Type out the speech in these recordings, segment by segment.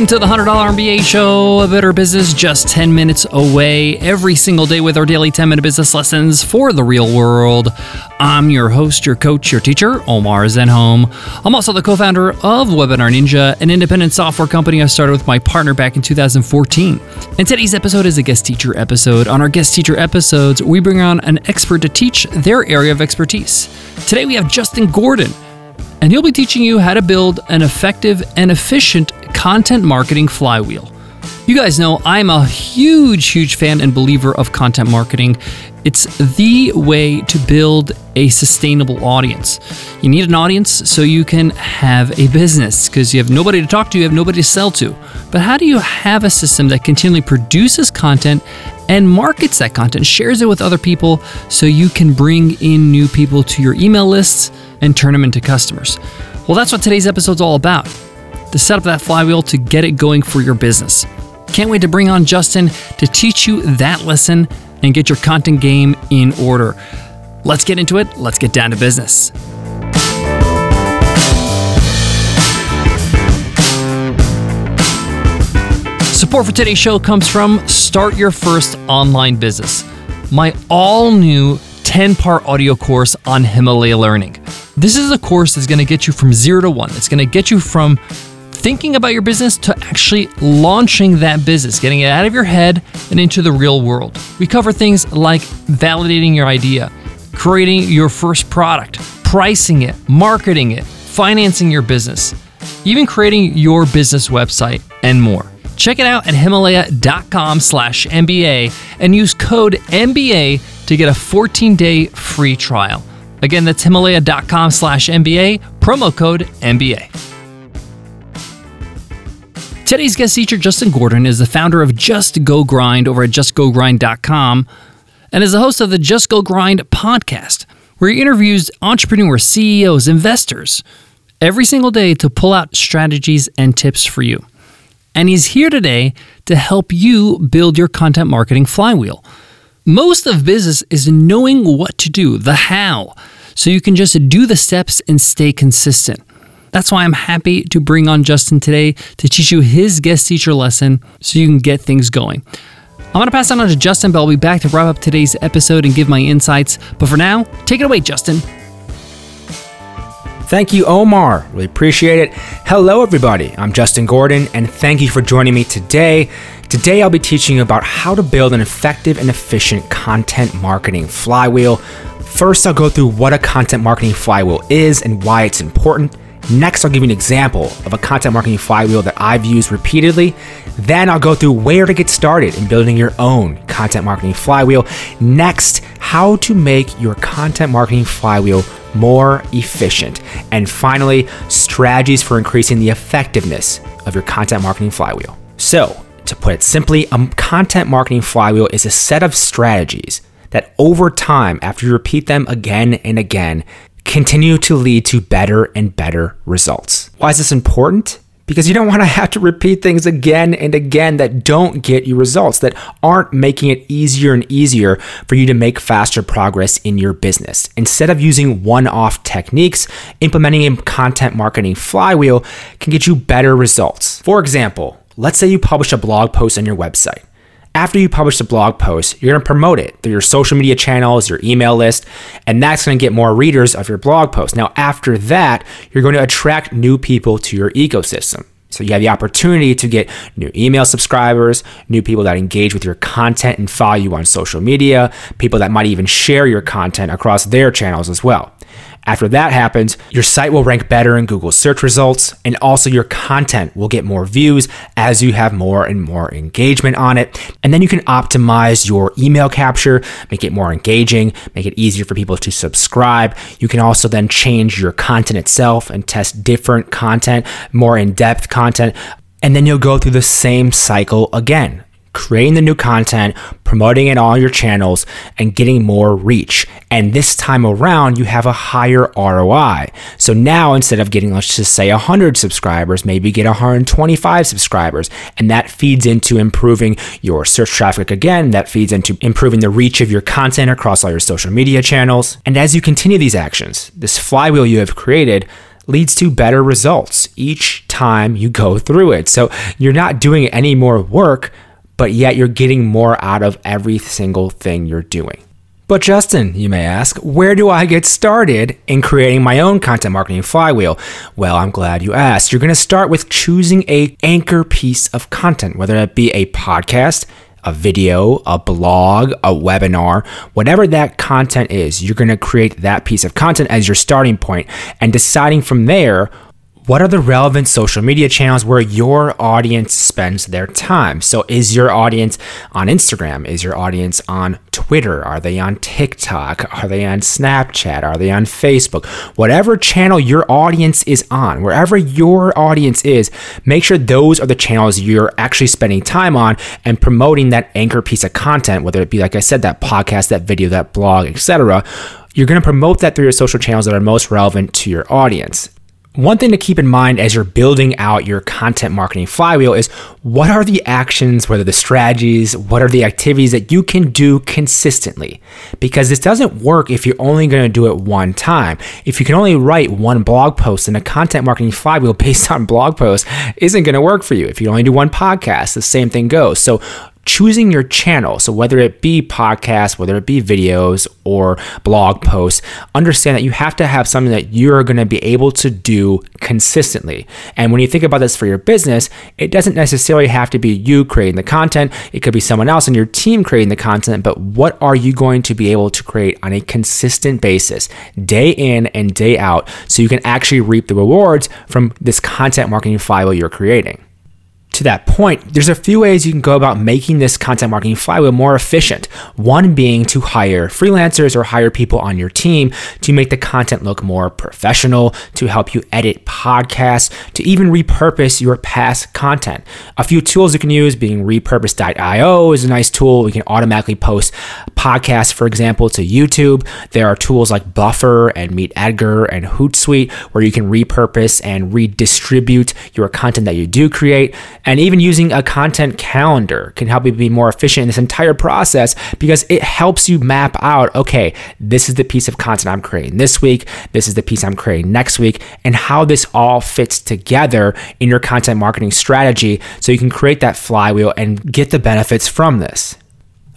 Welcome to the $100 MBA show, a better business just 10 minutes away every single day with our daily 10 minute business lessons for the real world. I'm your host, your coach, your teacher, Omar Zenhom. I'm also the co founder of Webinar Ninja, an independent software company I started with my partner back in 2014. And today's episode is a guest teacher episode. On our guest teacher episodes, we bring on an expert to teach their area of expertise. Today we have Justin Gordon and he'll be teaching you how to build an effective and efficient content marketing flywheel. You guys know I'm a huge, huge fan and believer of content marketing. It's the way to build a sustainable audience. You need an audience so you can have a business because you have nobody to talk to, you have nobody to sell to. But how do you have a system that continually produces content and markets that content, shares it with other people so you can bring in new people to your email lists and turn them into customers? Well, that's what today's episode's all about to set up that flywheel to get it going for your business. Can't wait to bring on Justin to teach you that lesson and get your content game in order. Let's get into it. Let's get down to business. Support for today's show comes from Start Your First Online Business, my all new 10 part audio course on Himalaya Learning. This is a course that's going to get you from zero to one. It's going to get you from thinking about your business to actually launching that business, getting it out of your head and into the real world. We cover things like validating your idea, creating your first product, pricing it, marketing it, financing your business, even creating your business website, and more. Check it out at himalaya.com slash MBA and use code MBA to get a 14-day free trial. Again, that's himalaya.com slash MBA, promo code MBA. Today's guest teacher, Justin Gordon, is the founder of Just Go Grind over at justgogrind.com and is the host of the Just Go Grind podcast, where he interviews entrepreneurs, CEOs, investors every single day to pull out strategies and tips for you. And he's here today to help you build your content marketing flywheel. Most of business is knowing what to do, the how, so you can just do the steps and stay consistent. That's why I'm happy to bring on Justin today to teach you his guest teacher lesson so you can get things going. I'm going to pass it on to Justin, but I'll be back to wrap up today's episode and give my insights. But for now, take it away, Justin. Thank you, Omar. Really appreciate it. Hello, everybody. I'm Justin Gordon, and thank you for joining me today. Today, I'll be teaching you about how to build an effective and efficient content marketing flywheel. First, I'll go through what a content marketing flywheel is and why it's important. Next, I'll give you an example of a content marketing flywheel that I've used repeatedly. Then I'll go through where to get started in building your own content marketing flywheel. Next, how to make your content marketing flywheel more efficient. And finally, strategies for increasing the effectiveness of your content marketing flywheel. So, to put it simply, a content marketing flywheel is a set of strategies that over time, after you repeat them again and again, continue to lead to better and better results. Why is this important? Because you don't want to have to repeat things again and again that don't get you results, that aren't making it easier and easier for you to make faster progress in your business. Instead of using one off techniques, implementing a content marketing flywheel can get you better results. For example, let's say you publish a blog post on your website. After you publish the blog post, you're going to promote it through your social media channels, your email list, and that's going to get more readers of your blog post. Now, after that, you're going to attract new people to your ecosystem. So you have the opportunity to get new email subscribers, new people that engage with your content and follow you on social media, people that might even share your content across their channels as well. After that happens, your site will rank better in Google search results, and also your content will get more views as you have more and more engagement on it. And then you can optimize your email capture, make it more engaging, make it easier for people to subscribe. You can also then change your content itself and test different content, more in depth content. And then you'll go through the same cycle again creating the new content, promoting it on your channels, and getting more reach. And this time around, you have a higher ROI. So now instead of getting, let's just say 100 subscribers, maybe get 125 subscribers. And that feeds into improving your search traffic again. That feeds into improving the reach of your content across all your social media channels. And as you continue these actions, this flywheel you have created, leads to better results each time you go through it. So you're not doing any more work, but yet you're getting more out of every single thing you're doing. But Justin, you may ask, where do I get started in creating my own content marketing flywheel? Well, I'm glad you asked. You're going to start with choosing a anchor piece of content, whether that be a podcast, a video, a blog, a webinar, whatever that content is, you're going to create that piece of content as your starting point and deciding from there what are the relevant social media channels where your audience spends their time? So, is your audience on Instagram? Is your audience on Twitter? Are they on TikTok? Are they on Snapchat? Are they on Facebook? Whatever channel your audience is on, wherever your audience is, make sure those are the channels you're actually spending time on and promoting that anchor piece of content, whether it be, like I said, that podcast, that video, that blog, etc. You're going to promote that through your social channels that are most relevant to your audience. One thing to keep in mind as you're building out your content marketing flywheel is what are the actions, what are the strategies, what are the activities that you can do consistently? Because this doesn't work if you're only going to do it one time. If you can only write one blog post, then a content marketing flywheel based on blog posts isn't going to work for you. If you only do one podcast, the same thing goes. So choosing your channel. So, whether it be podcasts, whether it be videos or blog posts, understand that you have to have something that you're going to be able to do consistently. And when you think about this for your business, it doesn't necessarily have to be you creating the content, it could be someone else in your team creating the content. But what are you going to be able to create on a consistent basis, day in and day out, so you can actually reap the rewards from this content marketing flywheel you're creating? To that point, there's a few ways you can go about making this content marketing flywheel more efficient. One being to hire freelancers or hire people on your team to make the content look more professional, to help you edit podcasts, to even repurpose your past content. A few tools you can use being repurpose.io is a nice tool. We can automatically post podcasts, for example, to YouTube. There are tools like Buffer and Meet Edgar and Hootsuite where you can repurpose and redistribute your content that you do create. And even using a content calendar can help you be more efficient in this entire process because it helps you map out okay, this is the piece of content I'm creating this week, this is the piece I'm creating next week, and how this all fits together in your content marketing strategy so you can create that flywheel and get the benefits from this.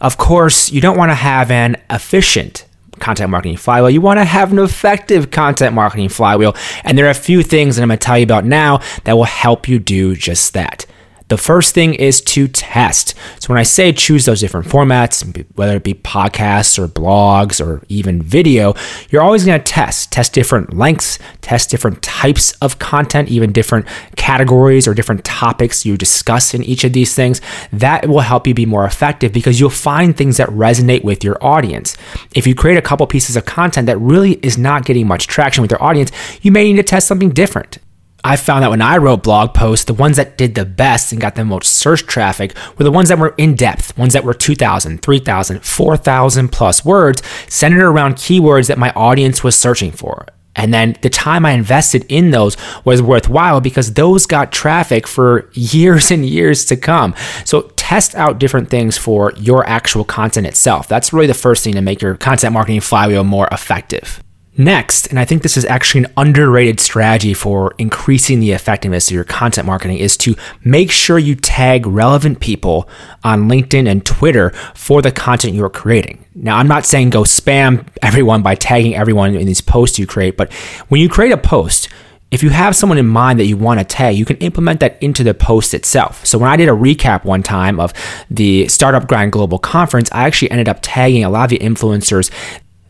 Of course, you don't want to have an efficient content marketing flywheel. You want to have an effective content marketing flywheel. And there are a few things that I'm going to tell you about now that will help you do just that. The first thing is to test. So when I say choose those different formats, whether it be podcasts or blogs or even video, you're always going to test. Test different lengths, test different types of content, even different categories or different topics you discuss in each of these things. That will help you be more effective because you'll find things that resonate with your audience. If you create a couple pieces of content that really is not getting much traction with your audience, you may need to test something different. I found that when I wrote blog posts, the ones that did the best and got the most search traffic were the ones that were in depth, ones that were 2,000, 3,000, 4,000 plus words, centered around keywords that my audience was searching for. And then the time I invested in those was worthwhile because those got traffic for years and years to come. So test out different things for your actual content itself. That's really the first thing to make your content marketing flywheel more effective. Next, and I think this is actually an underrated strategy for increasing the effectiveness of your content marketing, is to make sure you tag relevant people on LinkedIn and Twitter for the content you're creating. Now, I'm not saying go spam everyone by tagging everyone in these posts you create, but when you create a post, if you have someone in mind that you want to tag, you can implement that into the post itself. So when I did a recap one time of the Startup Grind Global Conference, I actually ended up tagging a lot of the influencers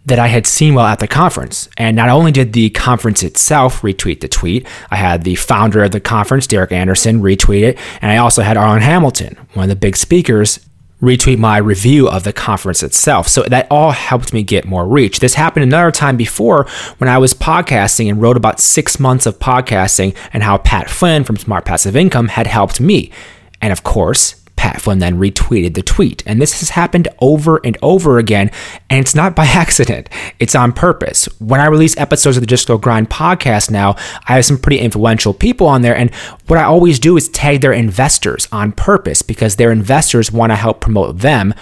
that I had seen while at the conference. And not only did the conference itself retweet the tweet, I had the founder of the conference, Derek Anderson, retweet it. And I also had Arlan Hamilton, one of the big speakers, retweet my review of the conference itself. So that all helped me get more reach. This happened another time before when I was podcasting and wrote about six months of podcasting and how Pat Flynn from Smart Passive Income had helped me. And of course, Pat Flynn then retweeted the tweet. And this has happened over and over again. And it's not by accident, it's on purpose. When I release episodes of the Just Go Grind podcast now, I have some pretty influential people on there. And what I always do is tag their investors on purpose because their investors want to help promote them.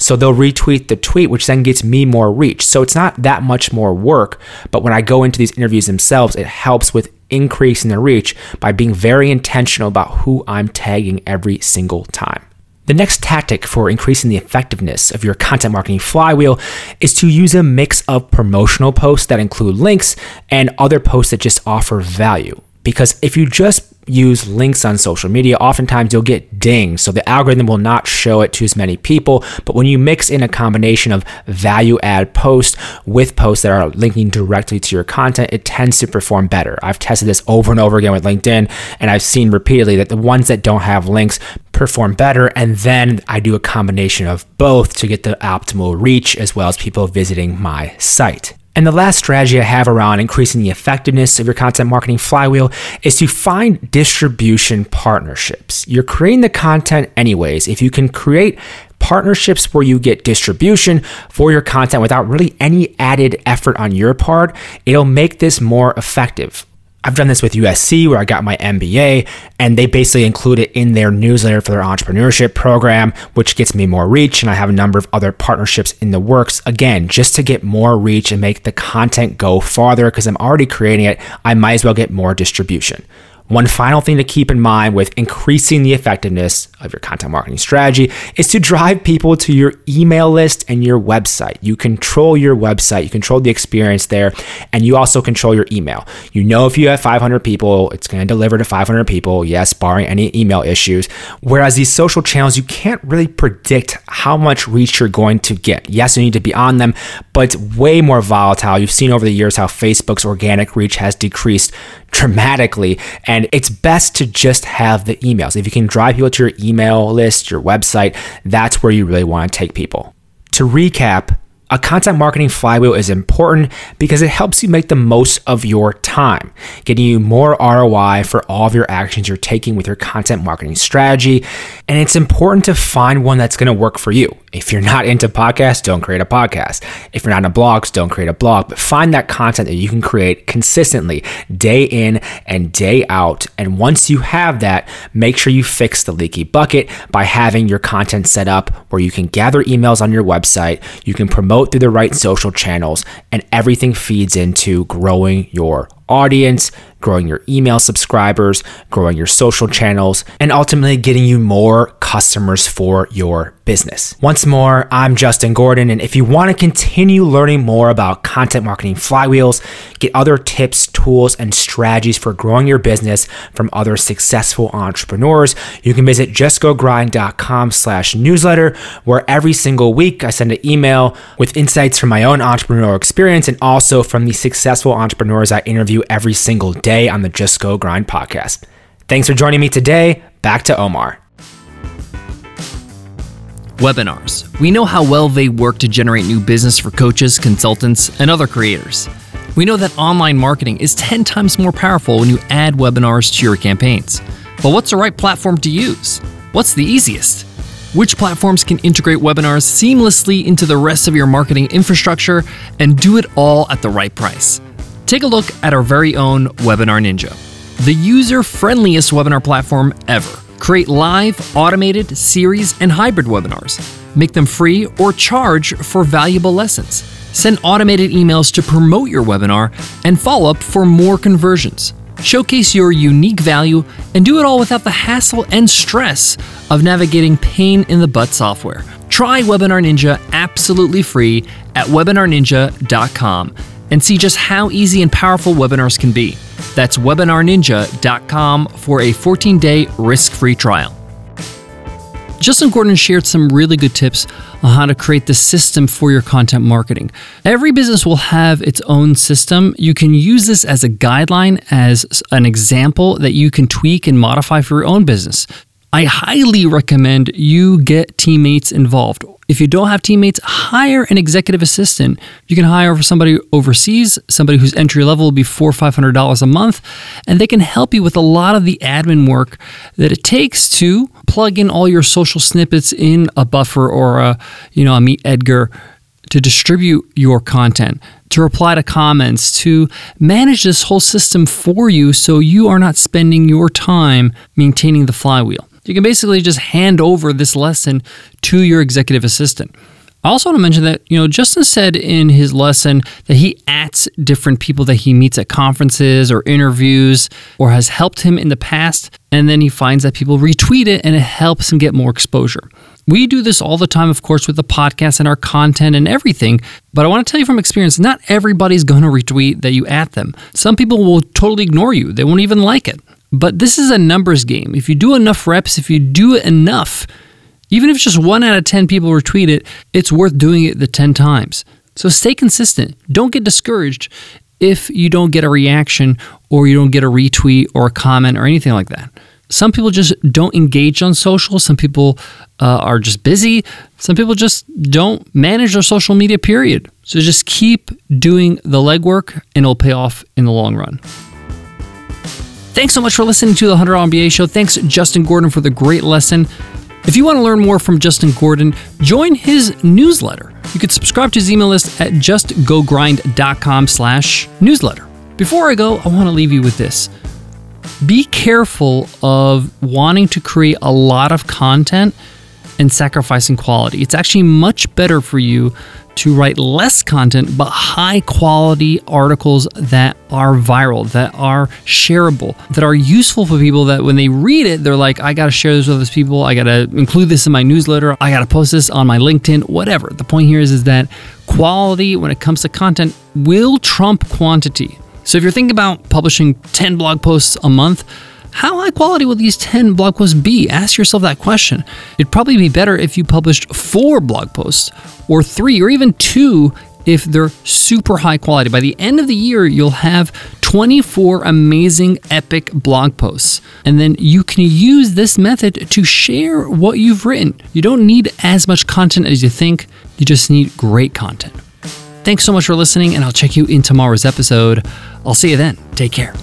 So they'll retweet the tweet, which then gets me more reach. So it's not that much more work. But when I go into these interviews themselves, it helps with increasing their reach by being very intentional about who I'm tagging every single time. The next tactic for increasing the effectiveness of your content marketing flywheel is to use a mix of promotional posts that include links and other posts that just offer value. Because if you just use links on social media, oftentimes you'll get dinged. So the algorithm will not show it to as many people. But when you mix in a combination of value add posts with posts that are linking directly to your content, it tends to perform better. I've tested this over and over again with LinkedIn, and I've seen repeatedly that the ones that don't have links perform better. And then I do a combination of both to get the optimal reach as well as people visiting my site. And the last strategy I have around increasing the effectiveness of your content marketing flywheel is to find distribution partnerships. You're creating the content anyways. If you can create partnerships where you get distribution for your content without really any added effort on your part, it'll make this more effective. I've done this with USC where I got my MBA, and they basically include it in their newsletter for their entrepreneurship program, which gets me more reach. And I have a number of other partnerships in the works, again, just to get more reach and make the content go farther because I'm already creating it. I might as well get more distribution. One final thing to keep in mind with increasing the effectiveness of your content marketing strategy is to drive people to your email list and your website. You control your website, you control the experience there, and you also control your email. You know, if you have 500 people, it's going to deliver to 500 people, yes, barring any email issues. Whereas these social channels, you can't really predict how much reach you're going to get. Yes, you need to be on them, but it's way more volatile. You've seen over the years how Facebook's organic reach has decreased dramatically. And it's best to just have the emails. If you can drive people to your email list, your website, that's where you really want to take people. To recap, a content marketing flywheel is important because it helps you make the most of your time, getting you more ROI for all of your actions you're taking with your content marketing strategy. And it's important to find one that's going to work for you. If you're not into podcasts, don't create a podcast. If you're not into blogs, don't create a blog, but find that content that you can create consistently day in and day out. And once you have that, make sure you fix the leaky bucket by having your content set up where you can gather emails on your website, you can promote through the right social channels, and everything feeds into growing your audience, growing your email subscribers, growing your social channels, and ultimately getting you more customers for your business. Once more, I'm Justin Gordon, and if you want to continue learning more about content marketing flywheels, get other tips, tools, and strategies for growing your business from other successful entrepreneurs, you can visit justgogrind.com slash newsletter, where every single week I send an email with insights from my own entrepreneurial experience and also from the successful entrepreneurs I interview every single day on the Just Go Grind podcast. Thanks for joining me today. Back to Omar. Webinars. We know how well they work to generate new business for coaches, consultants, and other creators. We know that online marketing is 10 times more powerful when you add webinars to your campaigns. But what's the right platform to use? What's the easiest? Which platforms can integrate webinars seamlessly into the rest of your marketing infrastructure and do it all at the right price? Take a look at our very own Webinar Ninja, the user friendliest webinar platform ever. Create live, automated, series, and hybrid webinars. Make them free or charge for valuable lessons. Send automated emails to promote your webinar and follow up for more conversions. Showcase your unique value and do it all without the hassle and stress of navigating pain in the butt software. Try Webinar Ninja absolutely free at webinarninja.com and see just how easy and powerful webinars can be. That's webinarninja.com for a 14 day risk free trial. Justin Gordon shared some really good tips on how to create the system for your content marketing. Every business will have its own system. You can use this as a guideline, as an example that you can tweak and modify for your own business. I highly recommend you get teammates involved. If you don't have teammates, hire an executive assistant. You can hire somebody overseas, somebody whose entry level will be four or five hundred dollars a month, and they can help you with a lot of the admin work that it takes to plug in all your social snippets in a buffer or a you know a Meet Edgar to distribute your content, to reply to comments, to manage this whole system for you so you are not spending your time maintaining the flywheel. You can basically just hand over this lesson to your executive assistant. I also want to mention that, you know, Justin said in his lesson that he ats different people that he meets at conferences or interviews or has helped him in the past. And then he finds that people retweet it and it helps him get more exposure. We do this all the time, of course, with the podcast and our content and everything. But I want to tell you from experience, not everybody's going to retweet that you at them. Some people will totally ignore you, they won't even like it. But this is a numbers game. If you do enough reps, if you do it enough, even if just one out of 10 people retweet it, it's worth doing it the 10 times. So stay consistent. Don't get discouraged if you don't get a reaction or you don't get a retweet or a comment or anything like that. Some people just don't engage on social. Some people uh, are just busy. Some people just don't manage their social media, period. So just keep doing the legwork and it'll pay off in the long run. Thanks so much for listening to the $100 MBA show. Thanks, Justin Gordon, for the great lesson. If you want to learn more from Justin Gordon, join his newsletter. You could subscribe to his email list at justgogrind.com slash newsletter. Before I go, I want to leave you with this. Be careful of wanting to create a lot of content and sacrificing quality. It's actually much better for you to write less content, but high quality articles that are viral, that are shareable, that are useful for people that when they read it, they're like, I got to share this with other people. I got to include this in my newsletter. I got to post this on my LinkedIn, whatever. The point here is, is that quality when it comes to content will trump quantity. So if you're thinking about publishing 10 blog posts a month, how high quality will these 10 blog posts be? Ask yourself that question. It'd probably be better if you published four blog posts, or three, or even two if they're super high quality. By the end of the year, you'll have 24 amazing, epic blog posts. And then you can use this method to share what you've written. You don't need as much content as you think, you just need great content. Thanks so much for listening, and I'll check you in tomorrow's episode. I'll see you then. Take care.